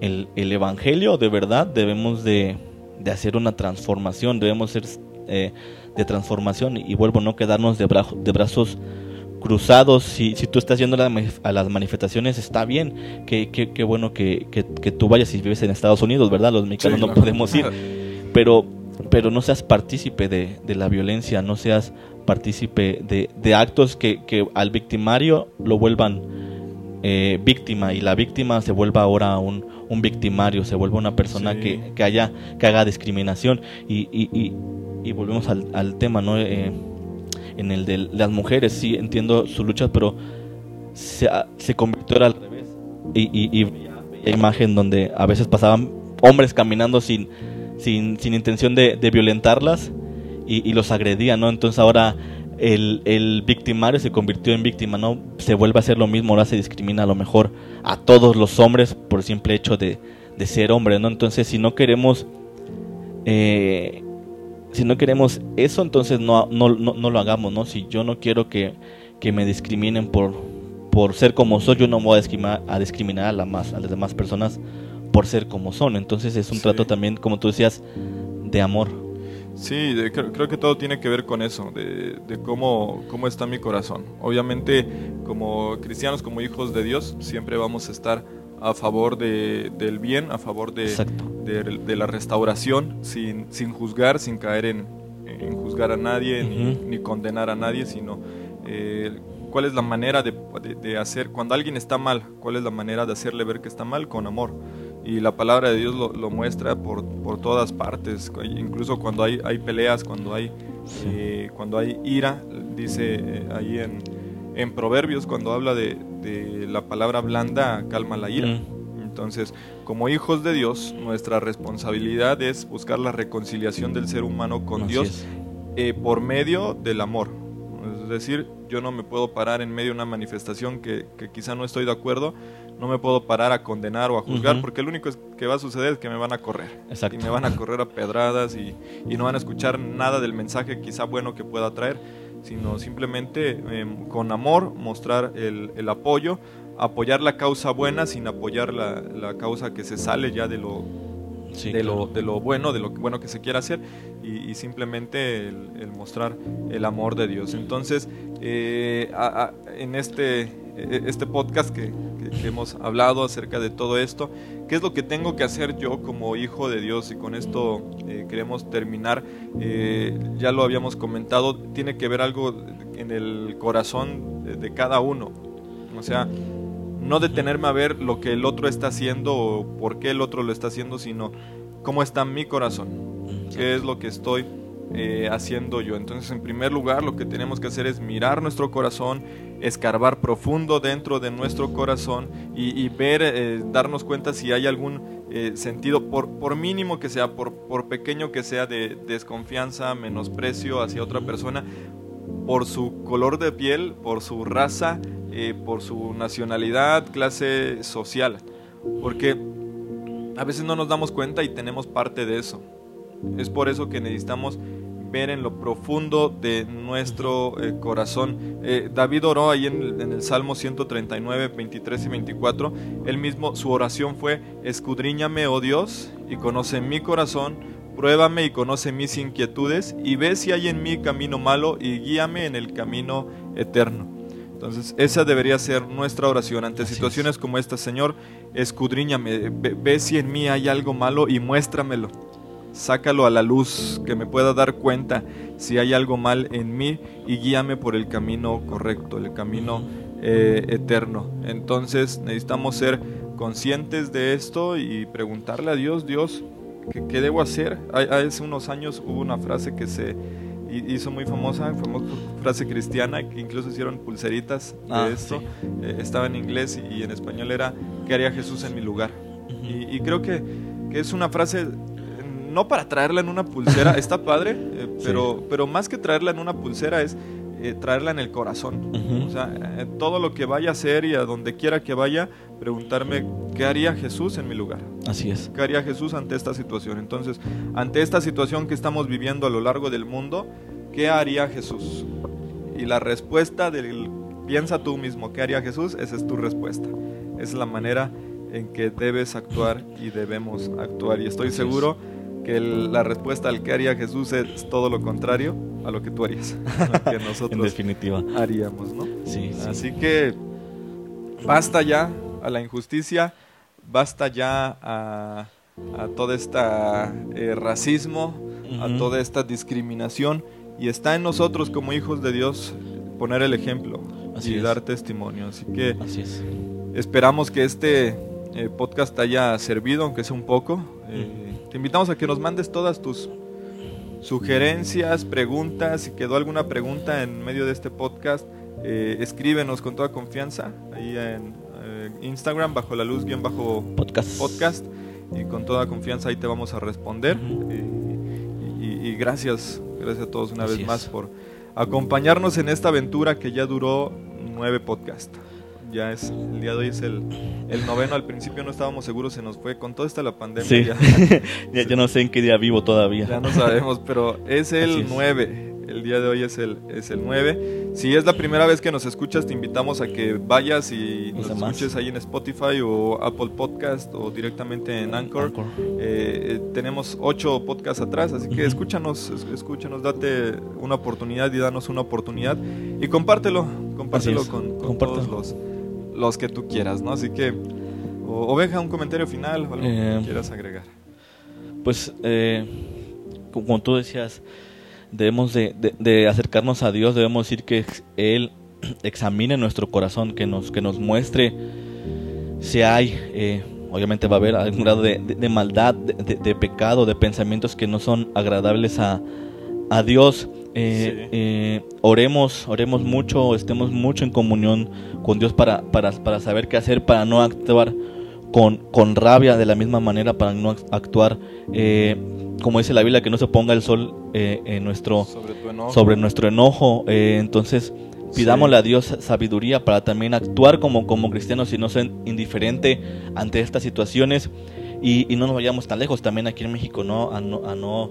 el, el Evangelio de verdad, debemos de, de, hacer una transformación, debemos ser eh, de transformación y, vuelvo a no quedarnos de, de brazos cruzados, si, si tú estás yendo a las manifestaciones, está bien, qué que, que, bueno que, que, que, tú vayas si vives en Estados Unidos, ¿verdad? Los mexicanos no podemos ir. pero, pero no seas partícipe de, de la violencia, no seas partícipe de, de actos que, que, al victimario lo vuelvan eh, víctima y la víctima se vuelva ahora un, un victimario, se vuelva una persona que, que, haya, que haga discriminación. Y, y, y, volvemos al, al, tema, ¿no? Eh, en el de las mujeres, sí entiendo su lucha, pero se, se convirtió al revés y, y, y imagen donde a veces pasaban hombres caminando sin sin, sin intención de, de violentarlas y, y, los agredía, ¿no? Entonces ahora el, el, victimario se convirtió en víctima, ¿no? Se vuelve a hacer lo mismo, ahora se discrimina a lo mejor a todos los hombres por el simple hecho de, de ser hombre, ¿no? Entonces si no queremos... Eh, si no queremos eso, entonces no, no, no, no, lo hagamos, ¿no? Si yo no quiero que, que me discriminen por, por ser como soy, yo no voy a discriminar a, discriminar a, la más, a las demás personas por ser como son. Entonces es un trato también, como tú decías, de amor. Sí, creo, que todo tiene que ver con eso, de, cómo, cómo está mi corazón. Obviamente, como cristianos, como hijos de Dios, siempre vamos a estar a favor de, del bien, a favor de, de, la restauración, sin, sin juzgar, sin caer en, en juzgar a nadie, ni, condenar a nadie, sino eh, cuál es la manera de, de, hacer, cuando alguien está mal, cuál es la manera de hacerle ver que está mal con amor. Y la palabra de Dios lo, lo muestra por, por, todas partes, incluso cuando hay, hay peleas, cuando hay, eh, cuando hay ira, dice eh, ahí en, en, Proverbios, cuando habla de, de, la palabra blanda, calma la ira. Mm. Entonces, como hijos de Dios, nuestra responsabilidad es buscar la reconciliación del ser humano con Dios eh, por medio del amor. Es decir, yo no me puedo parar en medio de una manifestación que, que quizá no estoy de acuerdo, no me puedo parar a condenar o a juzgar, porque lo único que va a suceder es que me van a correr. Exacto. Y me van a correr a pedradas y, y, no van a escuchar nada del mensaje quizá bueno que pueda traer, sino simplemente em, con amor mostrar el, el, apoyo, apoyar la causa buena sin apoyar la, la causa que se sale ya de lo, de, lo, de lo bueno, de lo bueno que se quiera hacer y, simplemente el, mostrar el amor de Dios. Entonces, eh, en este, este podcast que, que, hemos hablado acerca de todo esto. ¿Qué es lo que tengo que hacer yo como hijo de Dios? Y con esto eh, queremos terminar. Eh, ya lo habíamos comentado, tiene que ver algo en el corazón de, cada uno. O sea, no detenerme a ver lo que el otro está haciendo o por qué el otro lo está haciendo, sino cómo está mi corazón, qué es lo que estoy eh, haciendo yo. Entonces, en primer lugar, lo que tenemos que hacer es mirar nuestro corazón, escarbar profundo dentro de nuestro corazón y, ver, eh, darnos cuenta si hay algún eh, sentido, por, por, mínimo que sea, por, por pequeño que sea, de desconfianza, menosprecio hacia otra persona, por su color de piel, por su raza, por su nacionalidad, clase social. Porque a veces no nos damos cuenta y tenemos parte de eso. Es por eso que necesitamos ver en lo profundo de nuestro eh, corazón. Eh, David oró ahí en el, Salmo 139, 23 y 24. Él mismo, su oración fue, escudriñame, oh Dios, y conoce mi corazón, pruébame y conoce mis inquietudes, y ve si hay en mí camino malo, y guíame en el camino eterno. Entonces, esa debería ser nuestra oración ante situaciones como esta. Señor, escudriñame, ve si en mí hay algo malo y muéstramelo sácalo a la luz, que me pueda dar cuenta si hay algo mal en mí y guíame por el camino correcto, el camino eh, eterno. Entonces necesitamos ser conscientes de esto y preguntarle a Dios, Dios, ¿qué, debo hacer? Hace unos años hubo una frase que se hizo muy famosa, famosa frase cristiana, que incluso hicieron pulseritas de ah, esto. Eh, estaba en inglés y en español era, ¿qué haría Jesús en mi lugar? y, creo que, que es una frase no para traerla en una pulsera, está padre, eh, pero, pero más que traerla en una pulsera es eh, traerla en el corazón. O sea, eh, todo lo que vaya a hacer y a donde quiera que vaya, preguntarme qué haría Jesús en mi lugar. Así es. ¿Qué haría Jesús ante esta situación? Entonces, ante esta situación que estamos viviendo a lo largo del mundo, ¿qué haría Jesús? Y la respuesta del piensa tú mismo, ¿qué haría Jesús? Esa es tu respuesta. Es la manera en que debes actuar y debemos actuar. Y estoy seguro que la respuesta al que haría Jesús es todo lo contrario a lo que tú harías, que nosotros en definitiva. haríamos, ¿no? Sí, Así que basta ya a la injusticia, basta ya a, a todo este racismo, a toda esta discriminación y está en nosotros como hijos de Dios poner el ejemplo y dar testimonio. Así que esperamos que este eh, podcast haya servido, aunque sea un poco. Eh, te invitamos a que nos mandes todas tus sugerencias, preguntas. Si quedó alguna pregunta en medio de este podcast, eh, escríbenos con toda confianza ahí en eh, Instagram bajo la luz bien bajo podcast. podcast y con toda confianza ahí te vamos a responder. Y, gracias, gracias a todos una vez más por acompañarnos en esta aventura que ya duró nueve podcasts ya es, el día de hoy es el, el noveno, al principio no estábamos seguros, se nos fue, con toda esta la pandemia. Sí. Ya, ya, no sé en qué día vivo todavía. Ya no sabemos, pero es el 9, el día de hoy es el, es el 9. Si es la primera vez que nos escuchas, te invitamos a que vayas y nos escuches ahí en Spotify o Apple Podcast o directamente en Anchor. Eh, eh, tenemos ocho podcasts atrás, así que escúchanos, escúchanos, date una oportunidad y danos una oportunidad y compártelo, compártelo con, con todos los los que tú quieras, ¿no? Así que, oveja, un comentario final o algo que eh, quieras agregar. Pues, eh, como tú decías, debemos de, acercarnos a Dios, debemos decir que Él examine nuestro corazón, que nos, que nos muestre si hay, eh, obviamente va a haber algún grado de, maldad, de, pecado, de pensamientos que no son agradables a, a Dios. Eh, eh, oremos, oremos mucho, estemos mucho en comunión con Dios para, para, para saber qué hacer, para no actuar con, con, rabia de la misma manera, para no actuar, eh, como dice la Biblia, que no se ponga el sol en nuestro, sobre, nuestro enojo. entonces, pidámosle a Dios sabiduría para también actuar como, como cristianos y no ser indiferente ante estas situaciones y, y, no nos vayamos tan lejos también aquí en México, ¿no? A no, a no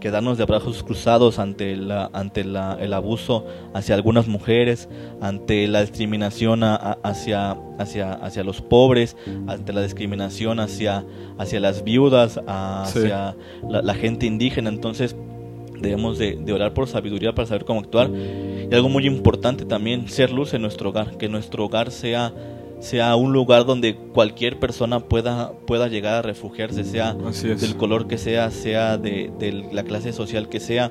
quedarnos de brazos cruzados ante, la, ante la, el abuso hacia algunas mujeres, ante la discriminación hacia, hacia, hacia los pobres, ante la discriminación hacia, hacia las viudas, hacia la, gente indígena. Entonces debemos de, de, orar por sabiduría para saber cómo actuar. Y algo muy importante también, ser luz en nuestro hogar, que nuestro hogar sea sea un lugar donde cualquier persona pueda, pueda llegar a refugiarse, sea del color que sea, sea de, la clase social que sea.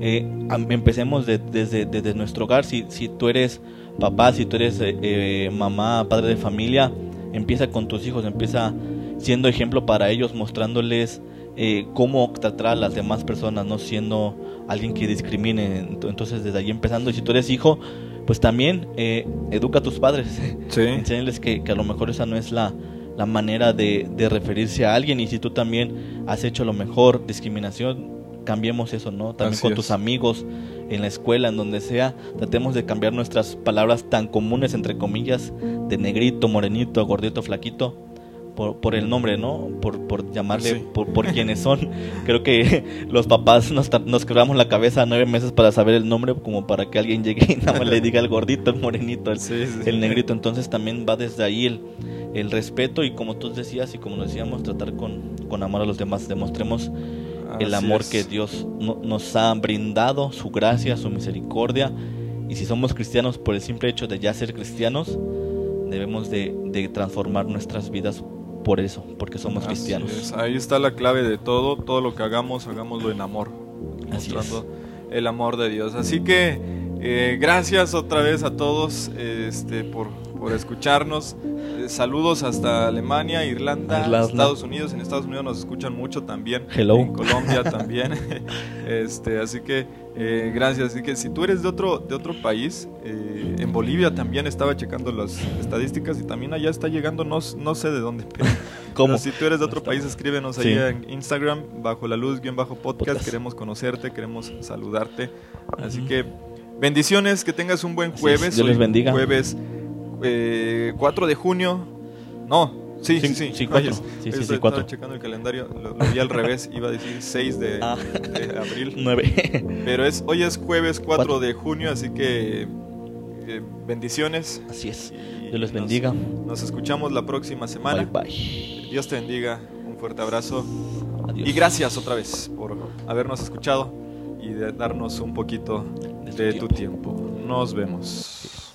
Eh, empecemos desde, desde, nuestro hogar. Si, si tú eres papá, si tú eres eh, eh, mamá, padre de familia, empieza con tus hijos, empieza siendo ejemplo para ellos, mostrándoles eh, cómo tratar a las demás personas, no siendo alguien que discrimine. Entonces, desde ahí empezando, y si tú eres hijo, pues también eh, educa a tus padres. Sí. Enséñales que, que, a lo mejor esa no es la, la manera de, de, referirse a alguien. Y si tú también has hecho lo mejor, discriminación, cambiemos eso, ¿no? También Así con es. tus amigos, en la escuela, en donde sea, tratemos de cambiar nuestras palabras tan comunes, entre comillas, de negrito, morenito, gordito, flaquito, por, por el nombre, ¿no? Por, por llamarle, Sí. por, por quienes son. Creo que los papás nos, nos quebramos la cabeza nueve meses para saber el nombre, como para que alguien llegue y nada más le diga el gordito, el morenito, el, Sí, sí. el negrito. Entonces también va desde ahí el, el respeto y como tú decías y como nos decíamos, tratar con, con amor a los demás. Demostremos el Así amor es. que Dios no- nos ha brindado, su gracia, su misericordia. Y si somos cristianos por el simple hecho de ya ser cristianos, debemos de, de transformar nuestras vidas por eso, porque somos Así cristianos. es. Ahí está la clave de todo. Todo lo que hagamos, hagámoslo en amor. Así mostrando el amor de Dios. Así que eh, gracias otra vez a todos este, por, por escucharnos. Eh, saludos hasta Alemania, Irlanda, Irlanda. Estados Unidos. En Estados Unidos nos escuchan mucho también. Hello. En Colombia también. este, así que eh, gracias. Así que si tú eres de otro, de otro país, eh, en Bolivia también estaba checando las estadísticas y también allá está llegando, no, no sé de dónde. Pero, ¿Cómo? pero si tú eres de otro país, escríbenos Sí. ahí en Instagram, bajo la luz, guion bajo podcast. Podcast. Queremos conocerte, queremos saludarte. Así que bendiciones, que tengas un buen jueves. Dios les bendiga. Jueves eh, 4 de junio. No, sí, sí, Sí, sí. sí, cuatro. Sí, sí, estaba sí, cuatro. checando el calendario, lo, lo vi al revés, iba a decir 6 de, Ah. de abril. Nueve. Pero es, hoy es jueves 4 Cuatro. de junio, así que eh, bendiciones. Así es. y Dios les bendiga. Nos, escuchamos la próxima semana. Bye bye. Dios te bendiga, un fuerte abrazo. Adiós. Y gracias otra vez por habernos escuchado y de darnos un poquito De de, tu tu tiempo. Nos vemos.